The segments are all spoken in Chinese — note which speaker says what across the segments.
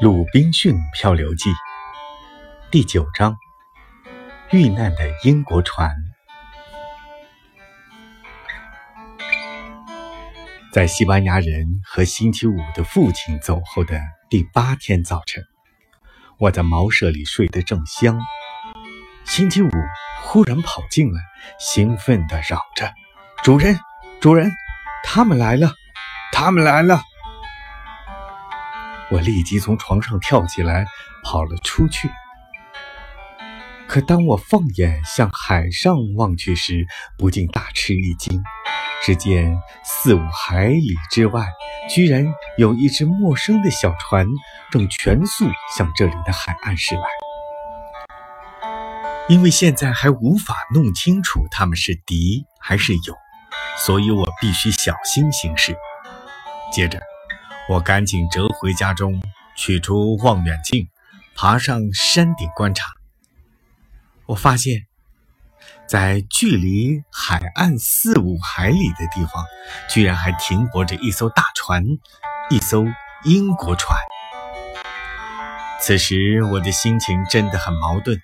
Speaker 1: 《鲁滨逊漂流记》第九章：遇难的英国船。在西班牙人和星期五的父亲走后的第八天早晨，我在茅舍里睡得正香。星期五忽然跑进来，兴奋地嚷着：“主人，主人，他们来了，他们来了！”我立即从床上跳起来，跑了出去。可当我放眼向海上望去时，不禁大吃一惊。只见四五海里之外，居然有一只陌生的小船，正全速向这里的海岸驶来。因为现在还无法弄清楚他们是敌还是友，所以我必须小心行事。接着。我赶紧折回家中，取出望远镜，爬上山顶观察。我发现，在距离海岸四五海里的地方，居然还停泊着一艘大船，一艘英国船。此时我的心情真的很矛盾。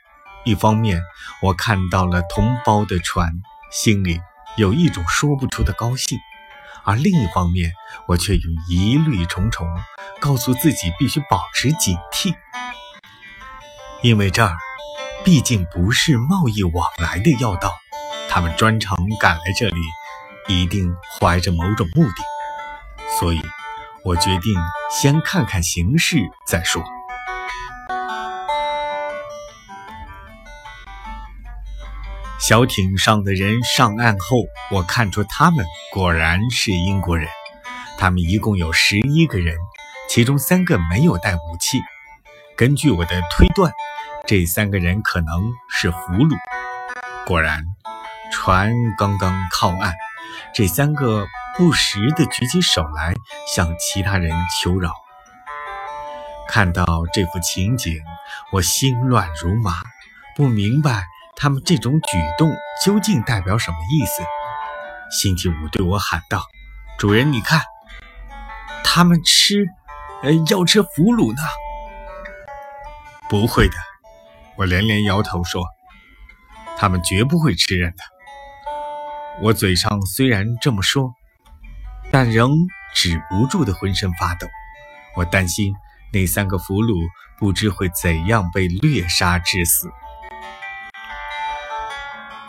Speaker 1: 一方面，我看到了同胞的船，心里有一种说不出的高兴。而另一方面，我却有疑虑重重，告诉自己必须保持警惕，因为这儿毕竟不是贸易往来的要道，他们专程赶来这里，一定怀着某种目的，所以我决定先看看形势再说。小艇上的人上岸后，我看出他们果然是英国人。他们一共有十一个人，其中三个没有带武器。根据我的推断，这三个人可能是俘虏。果然，船刚刚靠岸，这三个不时地举起手来向其他人求饶。看到这幅情景，我心乱如麻，不明白。他们这种举动究竟代表什么意思？星期五对我喊道：“主人，你看，他们吃，呃，要吃俘虏呢。”不会的，我连连摇头说：“他们绝不会吃人的。”我嘴上虽然这么说，但仍止不住的浑身发抖。我担心那三个俘虏不知会怎样被掠杀致死。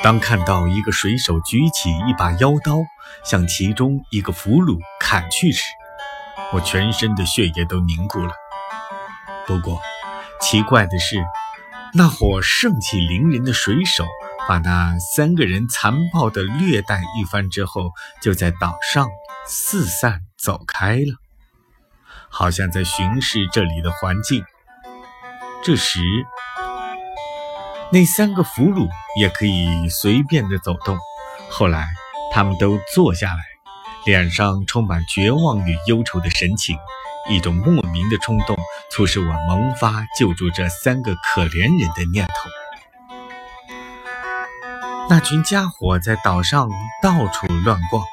Speaker 1: 当看到一个水手举起一把腰刀，向其中一个俘虏砍去时，我全身的血液都凝固了。不过，奇怪的是，那伙盛气凌人的水手把那三个人残暴地虐待一番之后，就在岛上四散走开了，好像在巡视这里的环境。这时，那三个俘虏也可以随便的走动。后来，他们都坐下来，脸上充满绝望与忧愁的神情。一种莫名的冲动促使我萌发救助这三个可怜人的念头。那群家伙在岛上到处乱逛，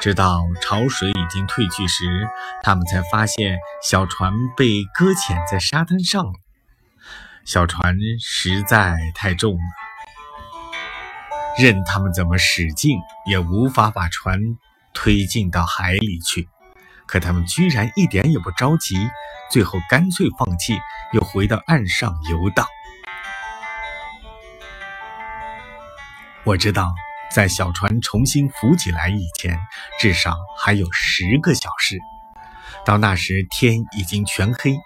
Speaker 1: 直到潮水已经退去时，他们才发现小船被搁浅在沙滩上了。小船实在太重了，任他们怎么使劲，也无法把船推进到海里去。可他们居然一点也不着急，最后干脆放弃，又回到岸上游荡。我知道，在小船重新浮起来以前，至少还有十个小时。到那时，天已经全黑。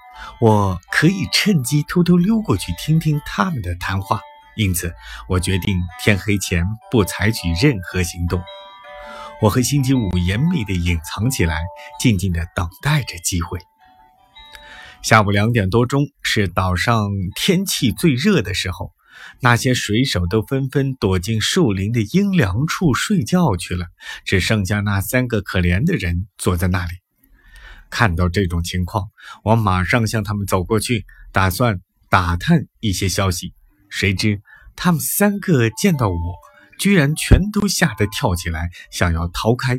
Speaker 1: 我可以趁机偷偷溜过去听听他们的谈话，因此我决定天黑前不采取任何行动。我和星期五严密地隐藏起来，静静地等待着机会。下午两点多钟是岛上天气最热的时候，那些水手都纷纷躲进树林的阴凉处睡觉去了，只剩下那三个可怜的人坐在那里。看到这种情况，我马上向他们走过去，打算打探一些消息。谁知他们三个见到我，居然全都吓得跳起来，想要逃开。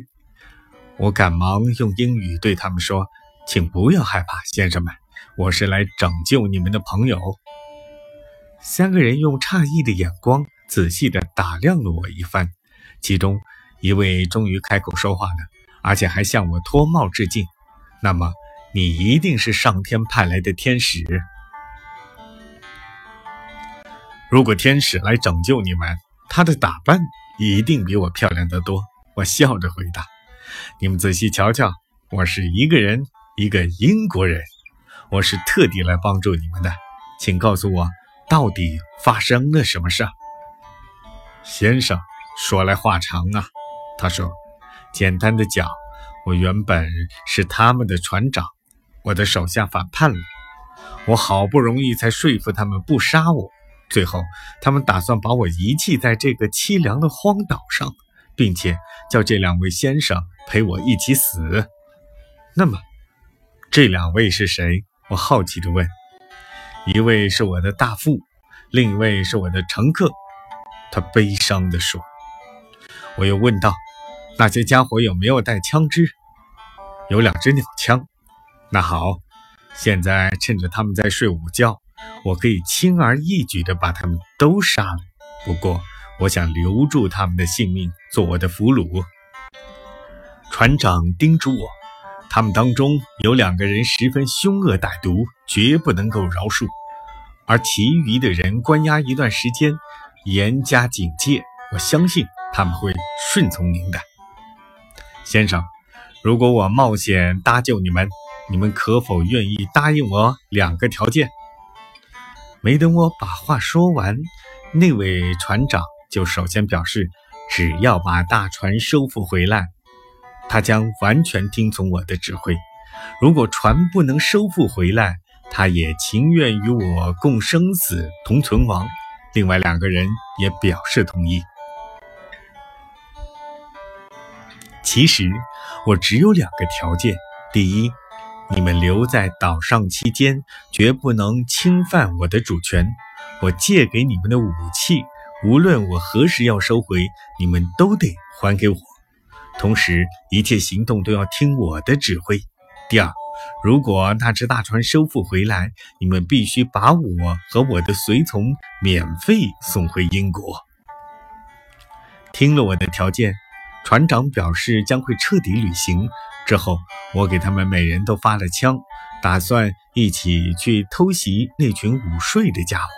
Speaker 1: 我赶忙用英语对他们说：“请不要害怕，先生们，我是来拯救你们的朋友。三个人用诧异的眼光仔细地打量了我一番，其中一位终于开口说话了，而且还向我脱帽致敬。那么，你一定是上天派来的天使。如果天使来拯救你们，他的打扮一定比我漂亮得多。我笑着回答：“你们仔细瞧瞧，我是一个人，一个英国人，我是特地来帮助你们的，请告诉我。”到底发生了什么事？先生说来话长啊。他说：“简单的讲，我原本是他们的船长，我的手下反叛了，我好不容易才说服他们不杀我，最后他们打算把我遗弃在这个凄凉的荒岛上，并且叫这两位先生陪我一起死。那么，这两位是谁？”我好奇地问。一位是我的大副，另一位是我的乘客。他悲伤地说。我又问道：“那些家伙有没有带枪支？”有两支鸟枪。那好，现在趁着他们在睡午觉，我可以轻而易举地把他们都杀了。不过，我想留住他们的性命，做我的俘虏。船长叮嘱我。他们当中有两个人十分凶恶歹毒，绝不能够饶恕；而其余的人关押一段时间，严加警戒。我相信他们会顺从您的，先生。如果我冒险搭救你们，你们可否愿意答应我两个条件？没等我把话说完，那位船长就首先表示，只要把大船收复回来。他将完全听从我的指挥。如果船不能收复回来，他也情愿与我共生死、同存亡。另外两个人也表示同意。其实我只有两个条件：第一，你们留在岛上期间，绝不能侵犯我的主权。我借给你们的武器，无论我何时要收回，你们都得还给我。同时，一切行动都要听我的指挥。第二，如果那只大船收复回来，你们必须把我和我的随从免费送回英国。听了我的条件，船长表示将会彻底履行。之后，我给他们每人都发了枪，打算一起去偷袭那群午睡的家伙。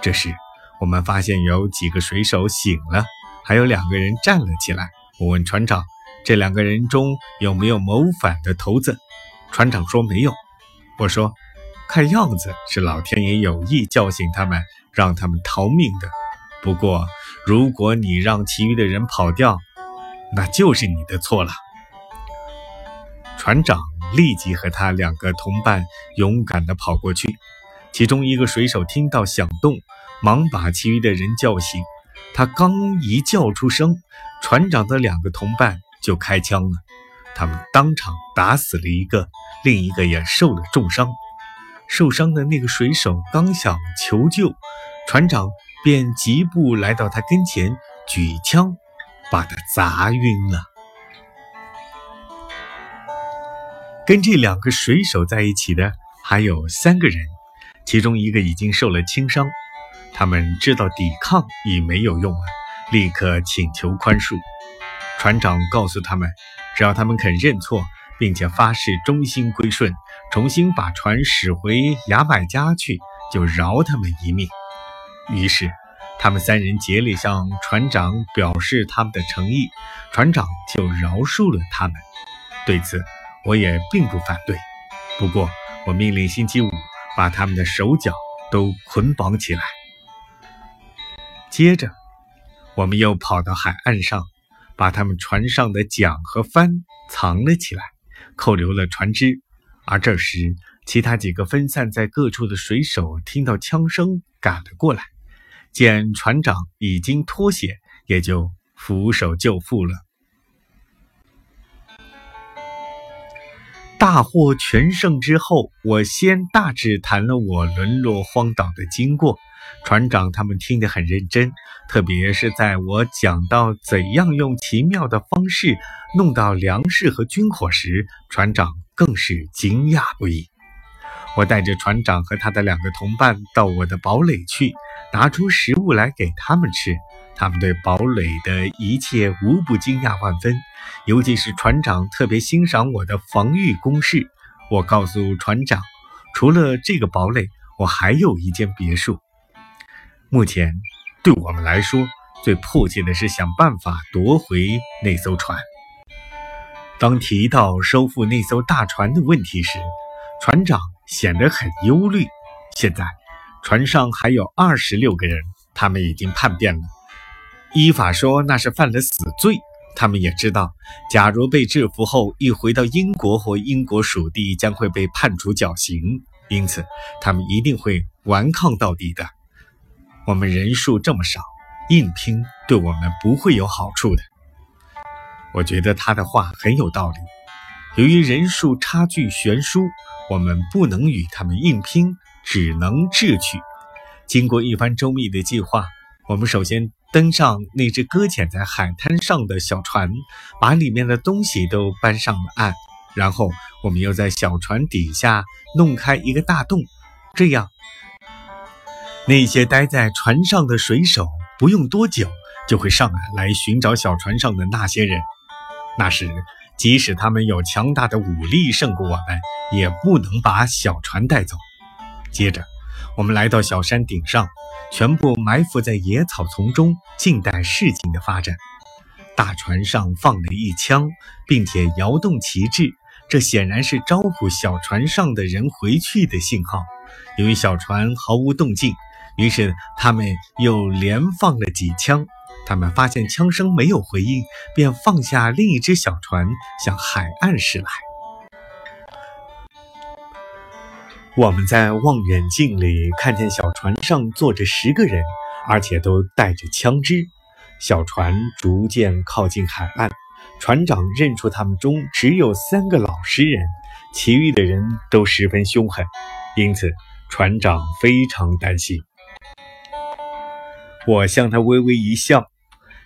Speaker 1: 这时，我们发现有几个水手醒了，还有两个人站了起来。我问船长：“这两个人中有没有谋反的头子？”船长说：“没有。”我说：“看样子是老天爷有意叫醒他们，让他们逃命的。不过，如果你让其余的人跑掉，那就是你的错了。”船长立即和他两个同伴勇敢地跑过去。其中一个水手听到响动，忙把其余的人叫醒。他刚一叫出声，船长的两个同伴就开枪了。他们当场打死了一个，另一个也受了重伤。受伤的那个水手刚想求救，船长便疾步来到他跟前，举枪把他砸晕了。跟这两个水手在一起的还有三个人，其中一个已经受了轻伤。他们知道抵抗已没有用了，立刻请求宽恕。船长告诉他们，只要他们肯认错，并且发誓忠心归顺，重新把船驶回牙买加去，就饶他们一命。于是，他们三人竭力向船长表示他们的诚意，船长就饶恕了他们。对此，我也并不反对。不过，我命令星期五把他们的手脚都捆绑起来。接着，我们又跑到海岸上，把他们船上的桨和帆藏了起来，扣留了船只。而这时，其他几个分散在各处的水手听到枪声赶了过来，见船长已经脱险，也就俯首就缚了。大获全胜之后，我先大致谈了我沦落荒岛的经过。船长他们听得很认真，特别是在我讲到怎样用奇妙的方式弄到粮食和军火时，船长更是惊讶不已。我带着船长和他的两个同伴到我的堡垒去，拿出食物来给他们吃。他们对堡垒的一切无不惊讶万分，尤其是船长特别欣赏我的防御工事。我告诉船长，除了这个堡垒，我还有一间别墅。目前，对我们来说，最迫切的是想办法夺回那艘船。当提到收复那艘大船的问题时，船长显得很忧虑。现在，船上还有二十六个人，他们已经叛变了。依法说，那是犯了死罪。他们也知道，假如被制服后一回到英国或英国属地，将会被判处绞刑，因此他们一定会顽抗到底的。我们人数这么少，硬拼对我们不会有好处的。我觉得他的话很有道理。由于人数差距悬殊。我们不能与他们硬拼，只能智取。经过一番周密的计划，我们首先登上那只搁浅在海滩上的小船，把里面的东西都搬上了岸。然后，我们又在小船底下弄开一个大洞，这样，那些待在船上的水手不用多久就会上岸来寻找小船上的那些人。那时。即使他们有强大的武力胜过我们，也不能把小船带走。接着，我们来到小山顶上，全部埋伏在野草丛中，静待事情的发展。大船上放了一枪，并且摇动旗帜，这显然是招呼小船上的人回去的信号。由于小船毫无动静，于是他们又连放了几枪。他们发现枪声没有回应，便放下另一只小船，向海岸驶来。我们在望远镜里看见小船上坐着十个人，而且都带着枪支。小船逐渐靠近海岸，船长认出他们中只有三个老实人，其余的人都十分凶狠，因此船长非常担心。我向他微微一笑。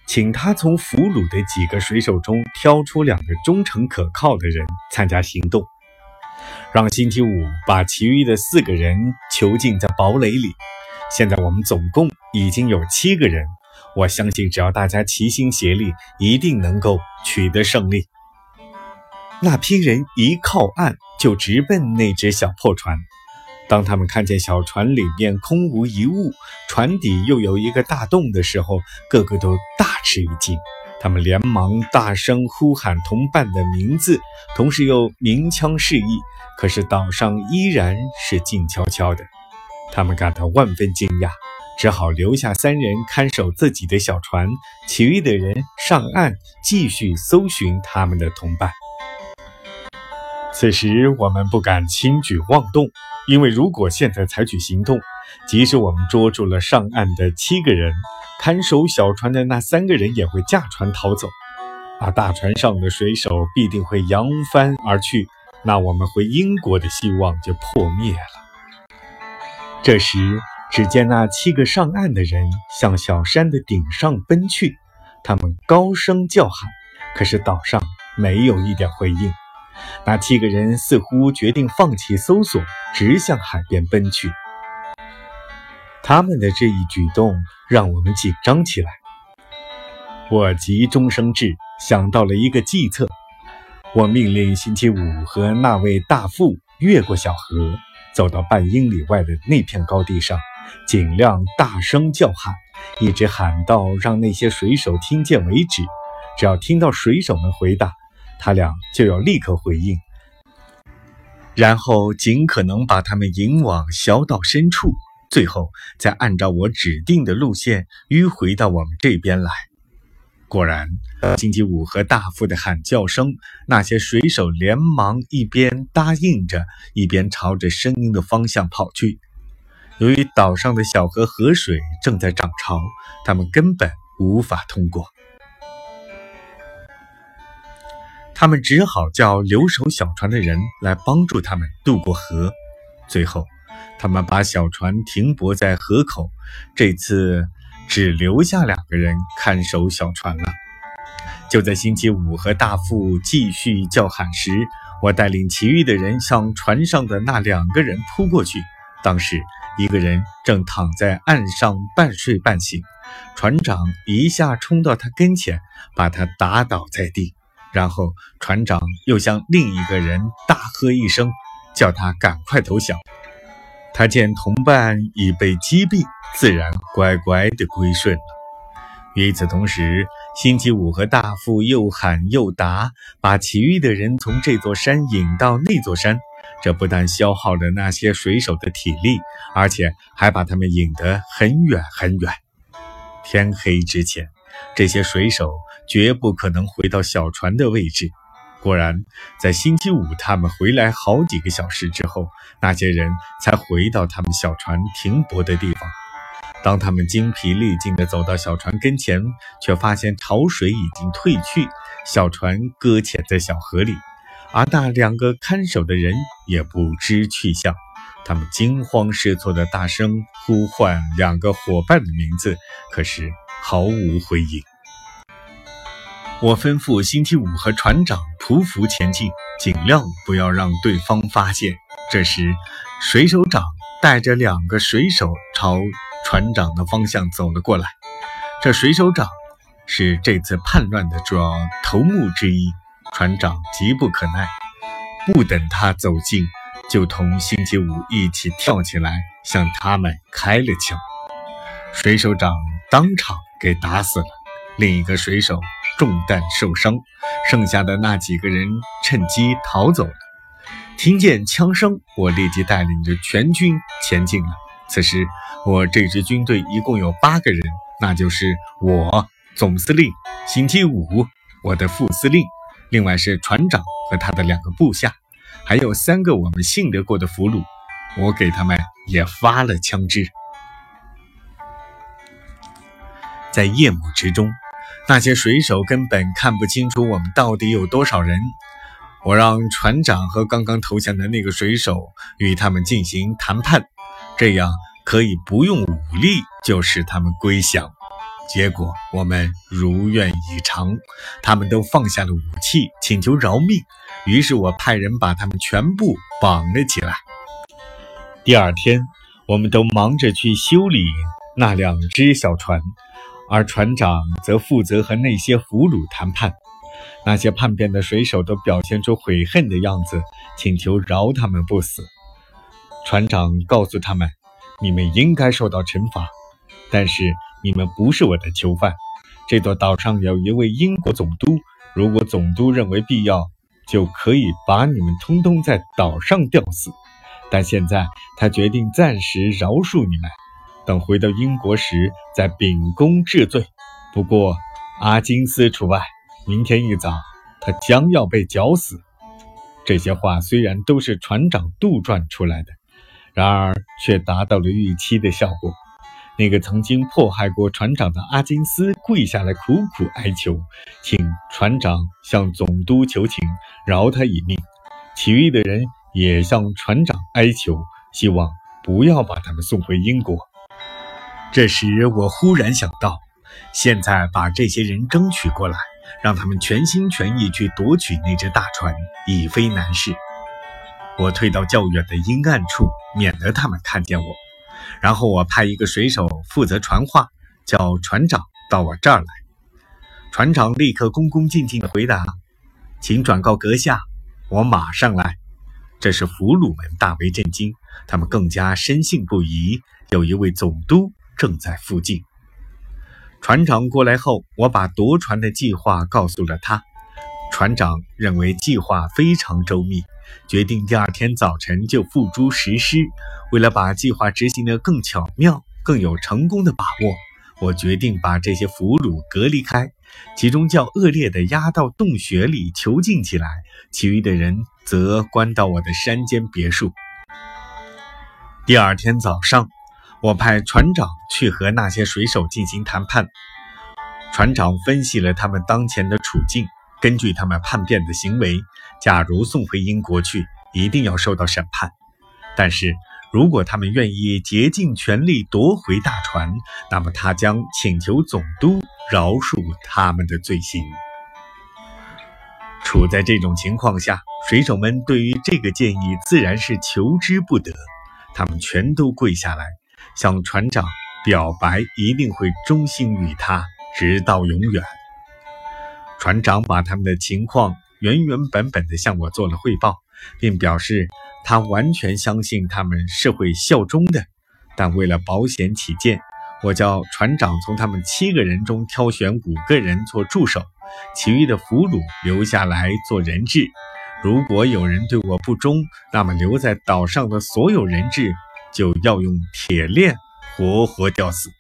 Speaker 1: 请他从俘虏的几个水手中挑出两个忠诚可靠的人参加行动，让星期五把其余的四个人囚禁在堡垒里。现在我们总共已经有七个人，我相信只要大家齐心协力，一定能够取得胜利。那批人一靠岸就直奔那只小破船。当他们看见小船里面空无一物，船底又有一个大洞的时候，个个都大吃一惊。他们连忙大声呼喊同伴的名字，同时又鸣枪示意。可是岛上依然是静悄悄的。他们感到万分惊讶，只好留下三人看守自己的小船，其余的人上岸继续搜寻他们的同伴。此时，我们不敢轻举妄动。因为如果现在采取行动，即使我们捉住了上岸的七个人，看守小船的那三个人也会驾船逃走，而大船上的水手必定会扬帆而去，那我们回英国的希望就破灭了。这时，只见那七个上岸的人向小山的顶上奔去，他们高声叫喊，可是岛上没有一点回应。那七个人似乎决定放弃搜索，直向海边奔去。他们的这一举动让我们紧张起来。我急中生智，想到了一个计策。我命令星期五和那位大副越过小河，走到半英里外的那片高地上，尽量大声叫喊，一直喊到让那些水手听见为止。只要听到水手们回答。他俩就要立刻回应，然后尽可能把他们引往小岛深处，最后再按照我指定的路线迂回到我们这边来。果然，星期五和大副的喊叫声，那些水手连忙一边答应着，一边朝着声音的方向跑去。由于岛上的小河河水正在涨潮，他们根本无法通过。他们只好叫留守小船的人来帮助他们渡过河。最后，他们把小船停泊在河口。这次只留下两个人看守小船了。就在星期五和大副继续叫喊时，我带领其余的人向船上的那两个人扑过去。当时，一个人正躺在岸上半睡半醒，船长一下冲到他跟前，把他打倒在地。然后，船长又向另一个人大喝一声，叫他赶快投降。他见同伴已被击毙，自然乖乖地归顺了。与此同时，星期五和大副又喊又答，把其余的人从这座山引到那座山。这不但消耗了那些水手的体力，而且还把他们引得很远很远。天黑之前，这些水手绝不可能回到小船的位置。果然，在星期五他们回来好几个小时之后，那些人才回到他们小船停泊的地方。当他们精疲力尽地走到小船跟前，却发现潮水已经退去，小船搁浅在小河里，而那两个看守的人也不知去向。他们惊慌失措地大声呼唤两个伙伴的名字，可是毫无回应。我吩咐星期五和船长匍匐前进，尽量不要让对方发现。这时，水手长带着两个水手朝船长的方向走了过来。这水手长是这次叛乱的主要头目之一。船长急不可耐，不等他走近，就同星期五一起跳起来，向他们开了枪。水手长当场给打死了，另一个水手。中弹受伤，剩下的那几个人趁机逃走了。听见枪声，我立即带领着全军前进了。此时，我这支军队一共有八个人，那就是我总司令星期五，我的副司令，另外是船长和他的两个部下，还有三个我们信得过的俘虏。我给他们也发了枪支，在夜幕之中。那些水手根本看不清楚我们到底有多少人。我让船长和刚刚投降的那个水手与他们进行谈判，这样可以不用武力就使他们归降。结果我们如愿以偿，他们都放下了武器，请求饶命。于是我派人把他们全部绑了起来。第二天，我们都忙着去修理那两只小船。而船长则负责和那些俘虏谈判，那些叛变的水手都表现出悔恨的样子，请求饶他们不死。船长告诉他们：“你们应该受到惩罚，但是你们不是我的囚犯。这座岛上有一位英国总督，如果总督认为必要，就可以把你们通通在岛上吊死。但现在他决定暂时饶恕你们。”等回到英国时再秉公治罪，不过阿金斯除外。明天一早，他将要被绞死。这些话虽然都是船长杜撰出来的，然而却达到了预期的效果。那个曾经迫害过船长的阿金斯跪下来苦苦哀求，请船长向总督求情，饶他一命。其余的人也向船长哀求，希望不要把他们送回英国。这时，我忽然想到，现在把这些人争取过来，让他们全心全意去夺取那只大船，已非难事。我退到较远的阴暗处，免得他们看见我。然后我派一个水手负责传话，叫船长到我这儿来。船长立刻恭恭敬敬地回答：“请转告阁下，我马上来。”这时俘虏们大为震惊，他们更加深信不疑，有一位总督。正在附近。船长过来后，我把夺船的计划告诉了他。船长认为计划非常周密，决定第二天早晨就付诸实施。为了把计划执行得更巧妙、更有成功的把握，我决定把这些俘虏隔离开，其中较恶劣的押到洞穴里囚禁起来，其余的人则关到我的山间别墅。第二天早上。我派船长去和那些水手进行谈判。船长分析了他们当前的处境，根据他们叛变的行为，假如送回英国去，一定要受到审判；但是如果他们愿意竭尽全力夺回大船，那么他将请求总督饶恕他们的罪行。处在这种情况下，水手们对于这个建议自然是求之不得。他们全都跪下来，向船长表白，一定会忠心于他，直到永远。船长把他们的情况原原本本地向我做了汇报，并表示他完全相信他们是会效忠的，但为了保险起见。我叫船长从他们七个人中挑选五个人做助手，其余的俘虏留下来做人质。如果有人对我不忠，那么留在岛上的所有人质就要用铁链活活吊死。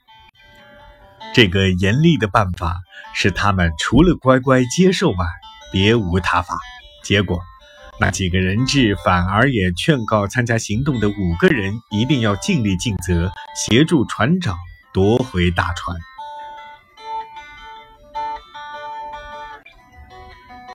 Speaker 1: 这个严厉的办法使他们除了乖乖接受外，别无他法。结果，那几个人质反而也劝告参加行动的五个人一定要尽力尽责，协助船长。夺回大船。